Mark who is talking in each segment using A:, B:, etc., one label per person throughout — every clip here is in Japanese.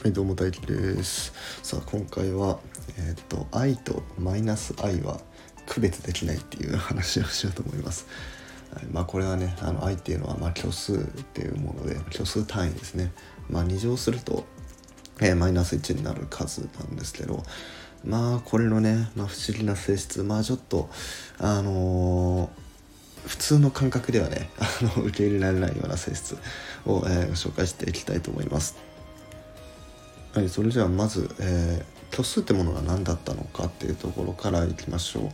A: はいどうも大輝です。さあ今回はえっ、と愛とマイナス愛は区別できないっていう話をしようと思います、はい、まあこれはねあの愛っていうのはまあ虚数っていうもので虚数単位ですね。まあ2乗すると、えー、マイナス1になる数なんですけどまあこれのね、まあ、不思議な性質まあちょっとあのー普通の感覚ではねあの受け入れられないような性質を、えー、紹介していきたいと思います。はい、それじゃあまず、えー、虚数ってものが何だったのかっていうところからいきましょう。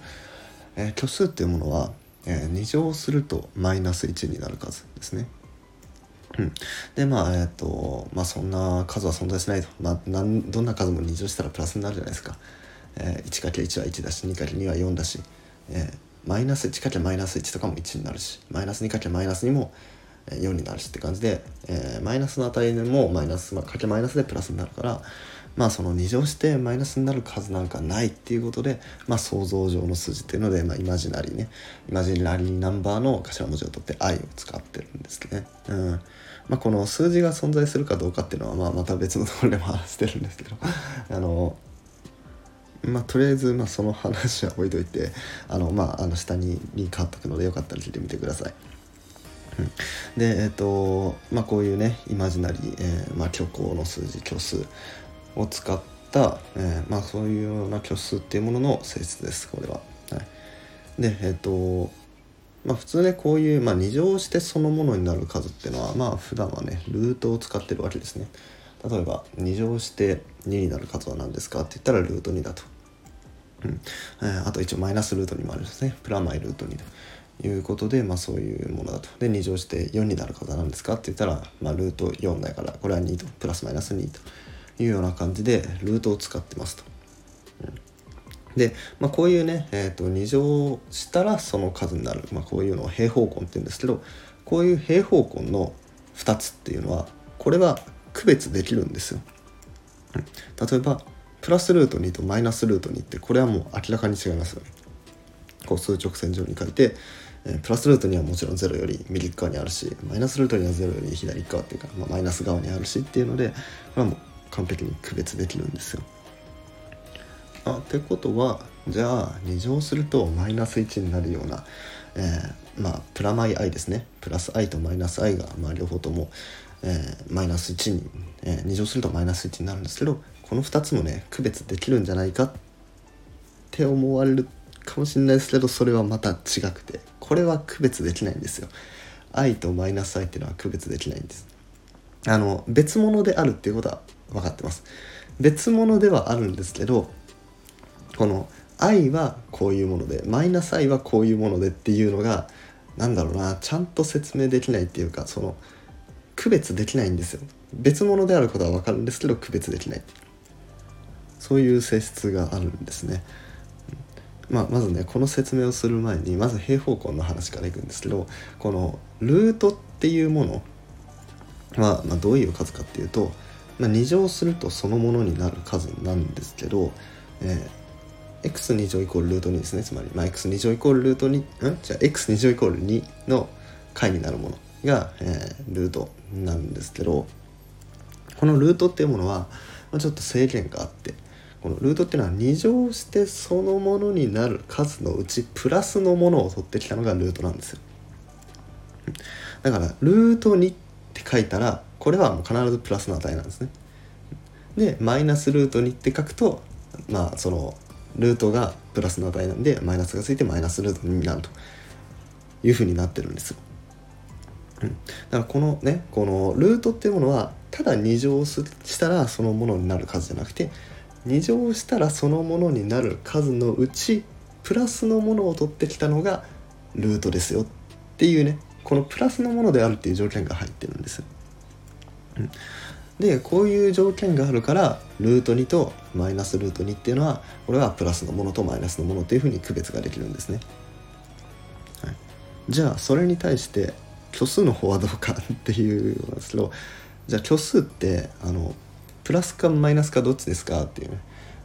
A: えー、虚数っていうものは、えー、2乗するとマイナス1になる数ですね。うん、でまあえっ、ー、とまあそんな数は存在しないと、まあ、なんどんな数も2乗したらプラスになるじゃないですか。えー、1×1 は1だし 2×2 は4だし、えー、マイナス 1× マイナス1とかも1になるしマイナス 2× マイナス2も4になるしって感じで、えー、マイナスの値もマイナス、まあ、かけマイナスでプラスになるからまあその2乗してマイナスになる数なんかないっていうことで、まあ、想像上の数字っていうので、まあ、イマジナリーねイマジナリーナンバーの頭文字を取って i を使ってるんですね。うんまあ、この数字が存在するかどうかっていうのは、まあ、また別のところでも話してるんですけど あのまあ、とりあえず、まあ、その話は置いといてあの、まあ、あの下にに変わっておくのでよかったら聞いてみてください。でえっ、ー、とまあこういうねイマジナリー、えーまあ、虚構の数字虚数を使った、えー、まあそういうような虚数っていうものの性質ですこれは。はい、でえっ、ー、とまあ普通ねこういう、まあ、2乗してそのものになる数っていうのはまあ普段はねルートを使ってるわけですね。例えば2乗して2になる数は何ですかって言ったらルート2だと。うんえー、あと一応マイナスルート2もあるんですね。プラマイルート2と。いうことで、まあ、そういうものだと。で2乗して4になる方なんですかって言ったら、まあ、ルート4だからこれは2とプラスマイナス2というような感じでルートを使ってますと。うん、で、まあ、こういうね、えーと、2乗したらその数になる、まあ、こういうのを平方根って言うんですけどこういう平方根の2つっていうのはこれは区別できるんですよ。例えばプラスルート2とマイナスルート2ってこれはもう明らかに違いますよね。こう数直線上に書いてえプラスルートにはもちろん0より右側にあるしマイナスルートには0より左側っていうか、まあ、マイナス側にあるしっていうのでこれはもう完璧に区別できるんですよ。あってことはじゃあ2乗するとマイナス1になるような、えー、まあプラマイ i ですねプラス i とマイナス i が、まあ、両方とも、えー、マイナス1に、えー、2乗するとマイナス1になるんですけどこの2つもね区別できるんじゃないかって思われるかもしれないですけどそれはまた違くてこれは区別できないんですよ。愛とマイナス愛っていうのは区別できないんです。あの別物であるっていうことは分かってます。別物ではあるんですけどこの愛はこういうものでマイナス愛はこういうものでっていうのが何だろうなちゃんと説明できないっていうかその区別できないんですよ。別物であることは分かるんですけど区別できない。そういう性質があるんですね。まあ、まずねこの説明をする前にまず平方根の話からいくんですけどこのルートっていうものは、まあ、どういう数かっていうと、まあ、2乗するとそのものになる数なんですけど、えー、x2 乗イコールルート2ですね。つまり、まあ、x2 乗イコールルート2ん？じゃあ x2 乗イコール2の解になるものが、えー、ルートなんですけどこのルートっていうものは、まあ、ちょっと制限があってこのルートっていうのは2乗してそのものになる数のうちプラスのものを取ってきたのがルートなんですよ。だからルート2って書いたらこれはもう必ずプラスの値なんですね。でマイナスルート2って書くとまあそのルートがプラスの値なんでマイナスがついてマイナスルート2になると。いうふうになってるんですよ、だからこのねこのルートっていうものはただ2乗したらそのものになる数じゃなくて2乗したらそのものになる数のうちプラスのものを取ってきたのがルートですよっていうねこのプラスのものであるっていう条件が入ってるんです。うん、でこういう条件があるからルート2とマイナスルート2っていうのはこれはプラスのものとマイナスのものっていうふうに区別ができるんですね。はい、じゃあそれに対して虚数の方はどうかっていうのなんですけどじゃあ虚数ってあのプラスかマイナスかどっちですかっていうね、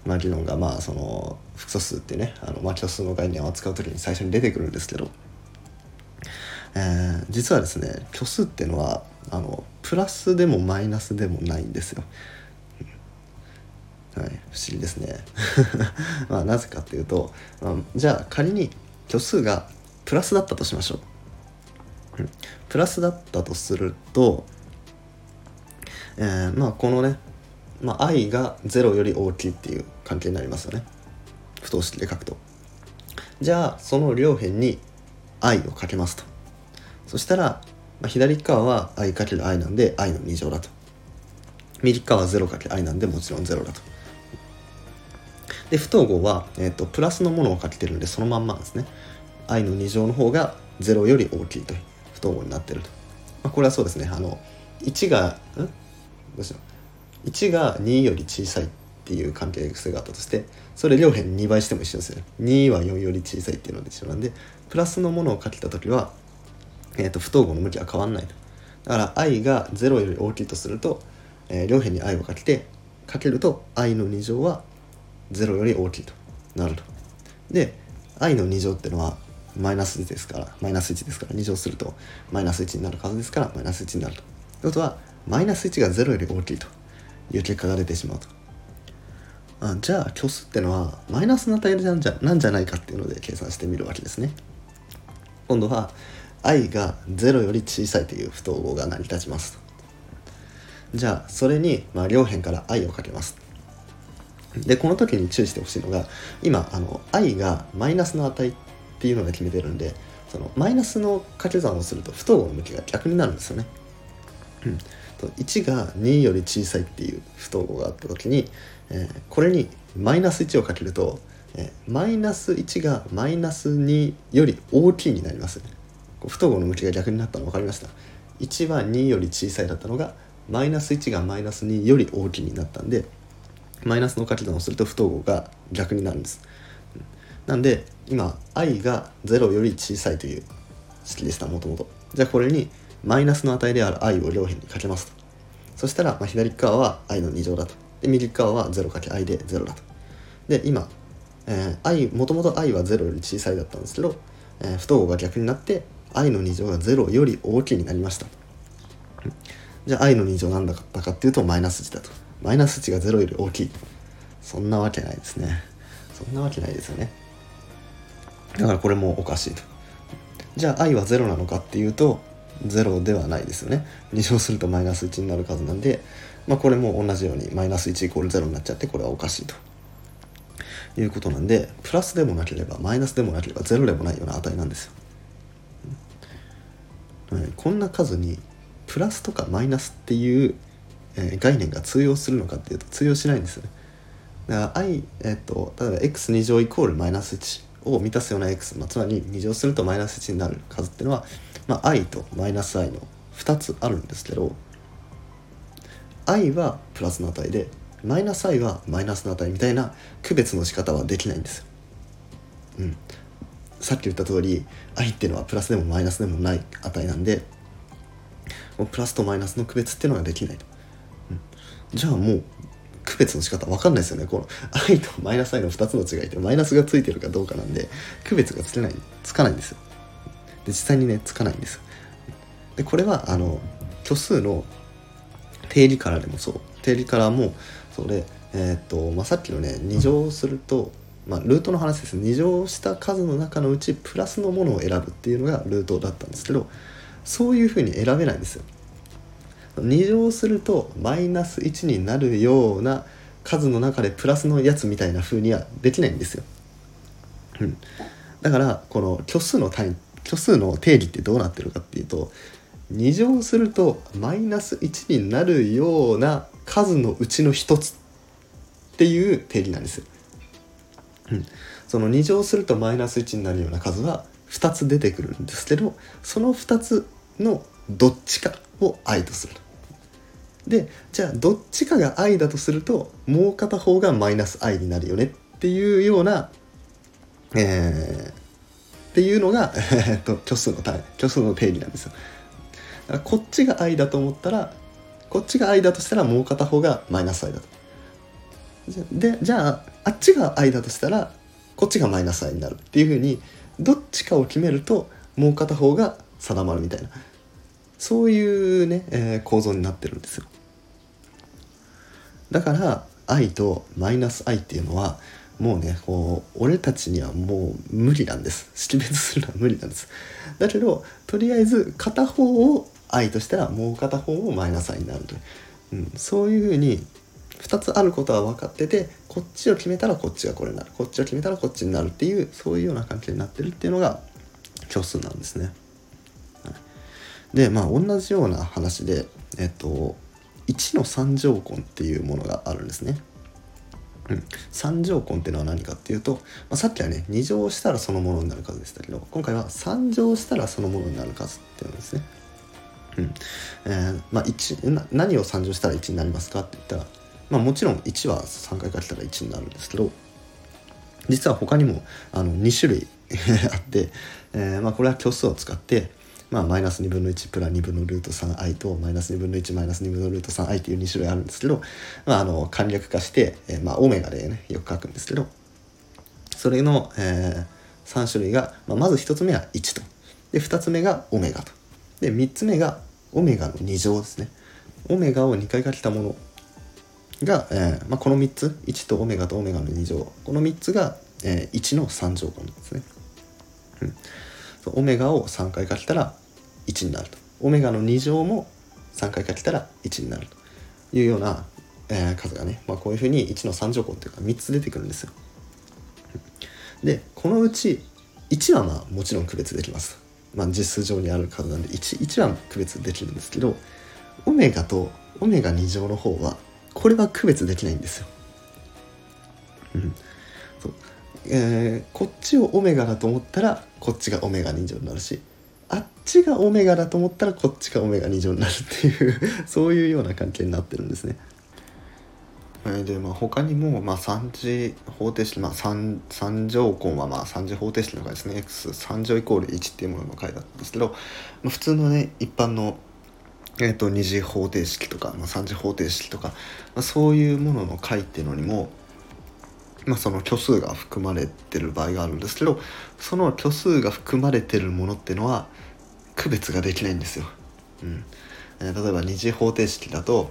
A: まあ、議論がまあその複素数ってねあの、まあ、虚数の概念を扱う時に最初に出てくるんですけど、えー、実はですね虚数っていうのはあのプラスでもマイナスでもないんですよ。はい不思議ですね。まあなぜかっていうと、まあ、じゃあ仮に虚数がプラスだったとしましょう、プラスだったとすると、えー、まあこのね、まあ、i が0より大きいっていう関係になりますよね。不等式で書くと。じゃあその両辺に i をかけますと。そしたら、まあ、左側は i かける i なんで i の2乗だと。右側は 0×i なんでもちろん0だと。で不等号は、えーと、プラスのものをかけてるんでそのまんまですね。I の2乗の方が0より大きいという不等号になってると、まあ、これはそうですね。あの1がん？どうしよう。1が2より小さいっていう関係性があったとしてそれ両辺2倍しても一緒ですよね。2は4より小さいっていうので一緒なんでプラスのものをかけた時は、えーと、不等号の向きは変わんないと。だから i が0より大きいとすると、えー、両辺に i をかけてかけると i の2乗は0より大きいとなると。で i の2乗ってのはマイナス1ですからマイナス1ですから2乗するとマイナス1になる数ですからマイナス1になると。ということはマイナス1が0より大きいと。いう結果が出てしまうと。あじゃあ虚数ってのはマイナスの値なんじゃなんじゃないかっていうので計算してみるわけですね。今度は i が0より小さいという不等号が成り立ちますじゃあそれに、まあ、両辺から i をかけます。でこの時に注意してほしいのが今あの i がマイナスの値っていうのが決めてるんでそのマイナスの掛け算をすると不等号の向きが逆になるんですよね。うん、1が2より小さいっていう不等号があった時に、えー、これにマイナス1をかけると、えー、マイナス1がマイナス2より大きいになります、不等号の向きが逆になったの分かりました？1は2より小さいだったのがマイナス1がマイナス2より大きいになったんでマイナスの掛け算をすると不等号が逆になるんです。なんで今 i が0より小さいという式でしたもともと。じゃあこれにマイナスの値である i を両辺にかけますと。そしたら、まあ、左側は i の2乗だと。で右側は 0×i で0だと。で今、えー、i もともと i は0より小さいだったんですけど、えー、不等号が逆になって i の2乗が0より大きいになりました。じゃあ i の2乗何だったかっていうとマイナス1だと。マイナス値が0より大きいそんなわけないですねそんなわけないですよねだからこれもおかしいとじゃあ i は0なのかっていうと0ではないですよね。2乗するとマイナス1になる数なんで、まあ、これも同じようにマイナス1イコール0になっちゃってこれはおかしいと。いうことなんでプラスでもなければマイナスでもなければ0でもないような値なんですよ、こんな数にプラスとかマイナスっていうえー、概念が通用するのかっていうと通用しないんですよね。だから i、えーと、例えば x2 乗イコールマイナス1を満たすような x、まあ、つまり2乗するとマイナス1になる数っていうのは、まあ、i とマイナス i の2つあるんですけど i はプラスの値でマイナス i はマイナスの値みたいな区別の仕方はできないんですよ。うん、さっき言った通り i っていうのはプラスでもマイナスでもない値なんでプラスとマイナスの区別っていうのができないと。じゃあもう別の仕方分かんないですよね。この愛とマイナス愛の2つの違いってマイナスがついてるかどうかなんで区別がつけないつかないんですよ。で実際にねつかないんです。でこれはあの虚数の定理からでもそう。定理からもそれえー、っと、まあ、さっきのね2乗すると、まあ、ルートの話です。2乗した数の中のうちプラスのものを選ぶっていうのがルートだったんですけどそういうふうに選べないんですよ。2乗するとマイナス1になるような数の中でプラスのやつみたいな風にはできないんですよ。うん、だからこの虚数の単位虚数の定義ってどうなってるかっていうと2乗するとマイナス1になるような数のうちの1つっていう定義なんですよ。うん、その2乗するとマイナス1になるような数は2つ出てくるんですけどその2つのどっちかを i とするでじゃあどっちかが i だとするともう片方がマイナス i になるよねっていうような、えー、っていうのが、えっと、虚数の単位虚数の定義なんですよ。こっちが i だと思ったらこっちが i だとしたらもう片方がマイナス i だと。でじゃああっちが i だとしたらこっちがマイナス i になるっていうふうにどっちかを決めるともう片方が定まるみたいなそういうね、えー、構造になってるんですよだから i とマイナス i っていうのはもうねこう俺たちにはもう無理なんです。識別するのは無理なんです。だけどとりあえず片方を i としたらもう片方もマイナス i になるとい、う。うん、そういうふうに2つあることは分かっててこっちを決めたらこっちがこれになる。こっちを決めたらこっちになるっていうそういうような関係になってるっていうのが虚数なんですね。でまあ同じような話でえっと1の3乗根っていうものがあるんですね。うん、3乗根っていうのは何かっていうと、まあ、さっきはね2乗したらそのものになる数でしたけど今回は3乗したらそのものになる数っていうんですね。うんえーまあ1、何を3乗したら1になりますかって言ったら、まあ、もちろん1は3回かけたら1になるんですけど実は他にもあの2種類 あって、えーまあ、これは虚数を使ってまあ、マイナス2分の1プラ2分のルート 3i とマイナス2分の1マイナス2分のルート 3i っていう2種類あるんですけど、まあ、あの簡略化して、えー、まあ、オメガでねよく書くんですけどそれの、えー、3種類が、まあ、まず1つ目は1と。で2つ目がオメガと。で3つ目がオメガの2乗ですね。オメガを2回かけたものが、えーまあ、この3つ1とオメガとオメガの2乗。この3つが、えー、1の3乗根ですね、うん、オメガを3回かけたら1になるとオメガの2乗も3回かけたら1になるというような、えー、数がね、まあ、こういうふうに1の3乗項っていうか3つ出てくるんですよ。でこのうち1はまあもちろん区別できます。まあ、実数上にある数なんで 1, 1は区別できるんですけどオメガとオメガ2乗の方はこれは区別できないんですよ。うんそうえー、こっちをオメガだと思ったらこっちがオメガ2乗になるしちがオメガだと思ったらこっちがオメガ2乗になるっていう そういうような関係になってるんですね。でまあ、他にも、まあ、3次方程式、まあ3、3, 乗根はまあ3次方程式の回ですね x3 乗イコール1っていうものの回だったんですけど、まあ、普通のね一般の、えー、と2次方程式とか、まあ、3次方程式とか、まあ、そういうものの回っていうのにもまあ、その虚数が含まれてる場合があるんですけどその虚数が含まれてるものっていうのは区別ができないんですよ。うんえー、例えば二次方程式だと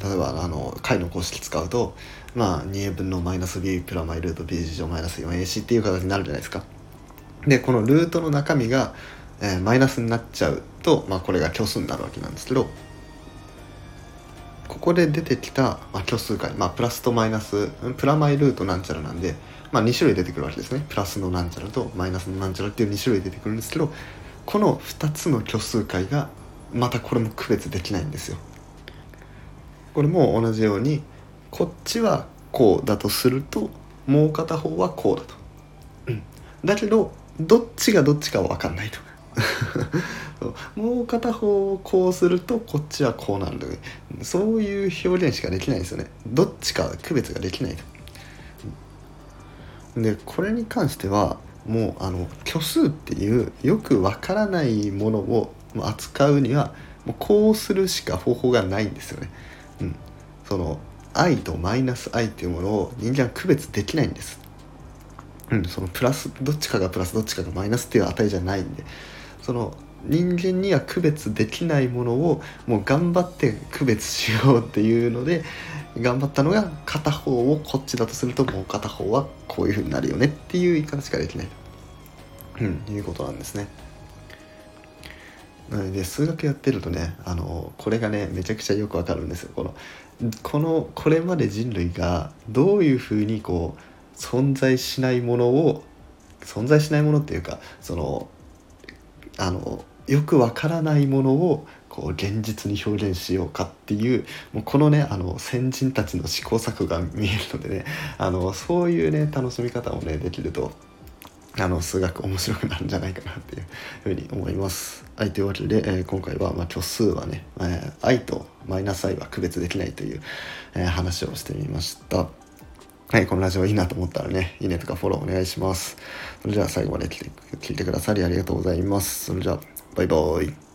A: 例えばあの解の公式使うとまあ 2a 分のマイナス b プラマイルート b 事乗マイナス 4ac っていう形になるじゃないですか。でこのルートの中身が、えー、マイナスになっちゃうと、まあ、これが虚数になるわけなんですけどここで出てきた、まあ、虚数解、まあ、プラスとマイナスプラマイルートなんちゃらなんで、まあ、2種類出てくるわけですねプラスのなんちゃらとマイナスのなんちゃらっていう2種類出てくるんですけどこの2つの虚数解がまたこれも区別できないんですよ。これも同じようにこっちはこうだとするともう片方はこうだと、うん、だけどどっちがどっちかは分かんないと。もう片方をこうするとこっちはこうなるそういう表現しかできないですよね。どっちか区別ができないと。でこれに関してはもうあの虚数っていうよくわからないものを扱うにはもうこうするしか方法がないんですよね。うん、その愛とマイナス愛っていうものを人間は区別できないんです。うん、そのプラスどっちかがプラスどっちかがマイナスっていう値じゃないんでその人間には区別できないものをもう頑張って区別しようっていうので頑張ったのが片方をこっちだとするともう片方はこういう風になるよねっていう言い方しかできない、うん、いうことなんですね。で数学やってるとねあのこれがねめちゃくちゃよくわかるんですよ。このこのこれまで人類がどういうふうにこう存在しないものを存在しないものっていうかそのあのよくわからないものをこう現実に表現しようかっていうもうこのねあの先人たちの試行錯誤が見えるのでねあのそういうね楽しみ方をねできるとあの数学面白くなるんじゃないかなっていうふうに思います。はい、というわけで、えー、今回は、まあ、虚数はね、えー、愛とマイナス i は区別できないという、えー、話をしてみました。はい、このラジオいいなと思ったらね、いいねとかフォローお願いします。それでは最後まで聞いてくださりありがとうございます。それじゃあ、バイバーイ。